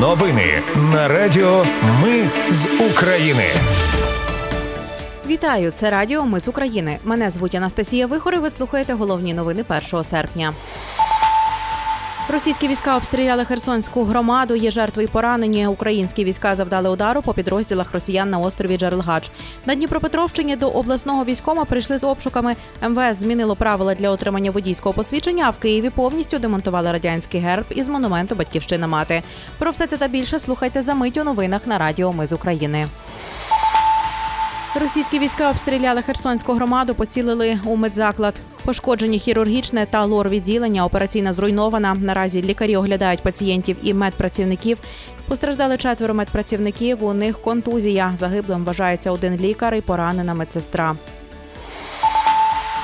Новини на Радіо Ми з України. Вітаю, це Радіо Ми з України. Мене звуть Анастасія Вихор і Ви слухаєте головні новини 1 серпня. Російські війська обстріляли Херсонську громаду. Є жертви й поранені. Українські війська завдали удару по підрозділах росіян на острові Джерелгач. На Дніпропетровщині до обласного військома прийшли з обшуками. МВС змінило правила для отримання водійського посвідчення. А в Києві повністю демонтували радянський герб із монументу Батьківщина мати. Про все це та більше слухайте за мить у новинах на Радіо Ми з України. Російські війська обстріляли Херсонську громаду, поцілили у медзаклад. Пошкоджені хірургічне та лор відділення. Операційна зруйнована. Наразі лікарі оглядають пацієнтів і медпрацівників. Постраждали четверо медпрацівників. У них контузія. Загиблим вважається один лікар і поранена медсестра.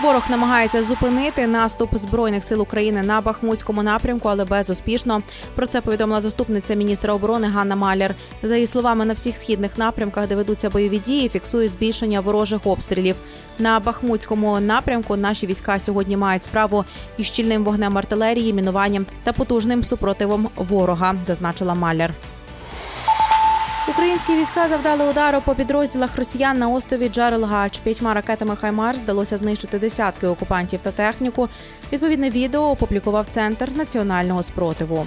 Ворог намагається зупинити наступ збройних сил України на Бахмутському напрямку, але безуспішно. Про це повідомила заступниця міністра оборони Ганна Маляр. За її словами, на всіх східних напрямках, де ведуться бойові дії, фіксують збільшення ворожих обстрілів. На Бахмутському напрямку наші війська сьогодні мають справу із щільним вогнем артилерії, мінуванням та потужним супротивом ворога, зазначила Маляр. Українські війська завдали удару по підрозділах росіян на острові Джарилгач. П'ятьма ракетами Хаймарс вдалося знищити десятки окупантів та техніку. Відповідне відео опублікував центр національного спротиву.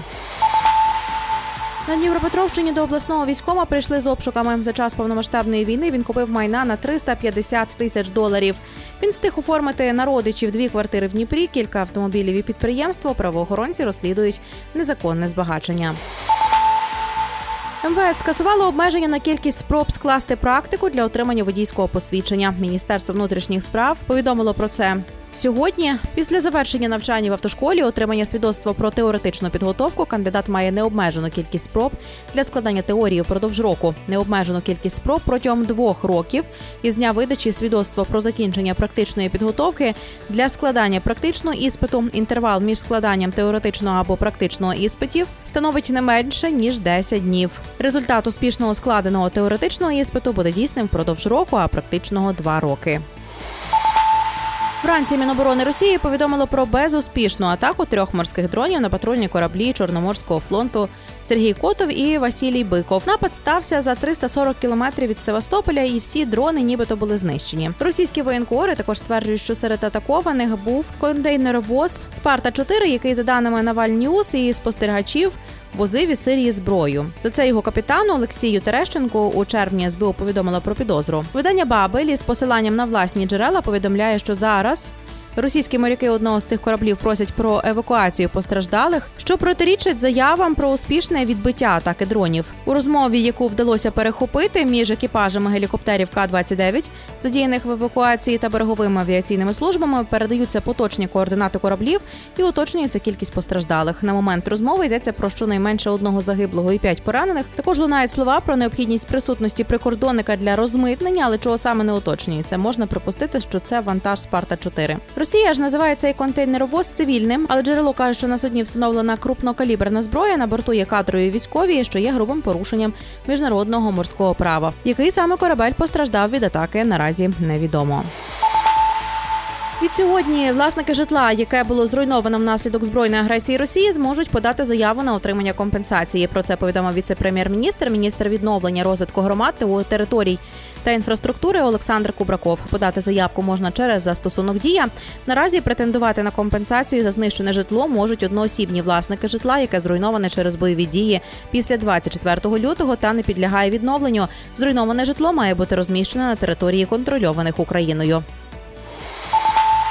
На Дніпропетровщині до обласного військома прийшли з обшуками. За час повномасштабної війни він купив майна на 350 тисяч доларів. Він встиг оформити на родичів дві квартири в Дніпрі, кілька автомобілів і підприємство. Правоохоронці розслідують незаконне збагачення. МВС скасувало обмеження на кількість спроб скласти практику для отримання водійського посвідчення. Міністерство внутрішніх справ повідомило про це. Сьогодні, після завершення навчання в автошколі, отримання свідоцтва про теоретичну підготовку, кандидат має необмежену кількість спроб для складання теорії впродовж року, необмежену кількість спроб протягом двох років із дня видачі свідоцтва про закінчення практичної підготовки для складання практичного іспиту. Інтервал між складанням теоретичного або практичного іспитів становить не менше ніж 10 днів. Результат успішного складеного теоретичного іспиту буде дійсним впродовж року, а практичного два роки. Вранці Міноборони Росії повідомило про безуспішну атаку трьох морських дронів на патрульні кораблі Чорноморського флоту Сергій Котов і Василій Биков. Напад стався за 340 кілометрів від Севастополя, і всі дрони, нібито були знищені. Російські воєнкори також стверджують, що серед атакованих був контейнеровоз Спарта 4 який за даними Naval News і спостерігачів возив із Сирії зброю. За це його капітану Олексію Терещенку у червні СБУ повідомила про підозру. Видання Бабель з посиланням на власні джерела повідомляє, що зараз. Російські моряки одного з цих кораблів просять про евакуацію постраждалих, що протирічить заявам про успішне відбиття атаки дронів. У розмові, яку вдалося перехопити між екіпажами гелікоптерів К-29, задіяних в евакуації та береговими авіаційними службами, передаються поточні координати кораблів і уточнюється кількість постраждалих. На момент розмови йдеться про щонайменше одного загиблого і п'ять поранених. Також лунають слова про необхідність присутності прикордонника для розмитнення, але чого саме не уточнюється. Можна припустити, що це вантаж Спарта 4 Росія ж називає цей контейнеровоз цивільним, але джерело каже, що на судні встановлена крупнокаліберна зброя на борту є кадрові військові, що є грубим порушенням міжнародного морського права. Який саме корабель постраждав від атаки, наразі невідомо. Від сьогодні власники житла, яке було зруйновано внаслідок збройної агресії Росії, зможуть подати заяву на отримання компенсації. Про це повідомив віце-прем'єр-міністр, міністр відновлення розвитку громад та територій та інфраструктури Олександр Кубраков. Подати заявку можна через застосунок дія. Наразі претендувати на компенсацію за знищене житло можуть одноосібні власники житла, яке зруйноване через бойові дії після 24 лютого та не підлягає відновленню. Зруйноване житло має бути розміщене на території контрольованих Україною.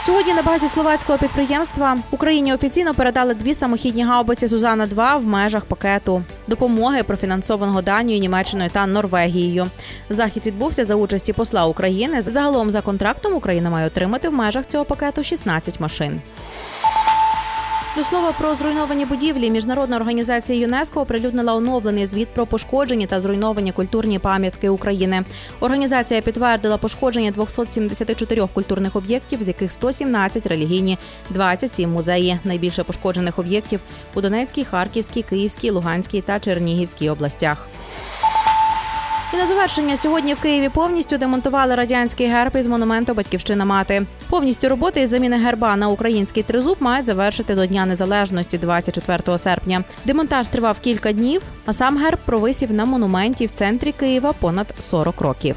Сьогодні на базі словацького підприємства Україні офіційно передали дві самохідні гаубиці Сузана 2 в межах пакету допомоги профінансованого Данією, Німеччиною та Норвегією. Захід відбувся за участі посла України. Загалом за контрактом Україна має отримати в межах цього пакету 16 машин. До слова про зруйновані будівлі, міжнародна організація ЮНЕСКО оприлюднила оновлений звіт про пошкоджені та зруйновані культурні пам'ятки України. Організація підтвердила пошкодження 274 культурних об'єктів, з яких 117 релігійні, 27 музеї. Найбільше пошкоджених об'єктів у Донецькій, Харківській, Київській, Луганській та Чернігівській областях. І на завершення сьогодні в Києві повністю демонтували радянський герб із монументу Батьківщина мати. Повністю роботи із заміни герба на український тризуб мають завершити до Дня Незалежності 24 серпня. Демонтаж тривав кілька днів, а сам герб провисів на монументі в центрі Києва понад 40 років.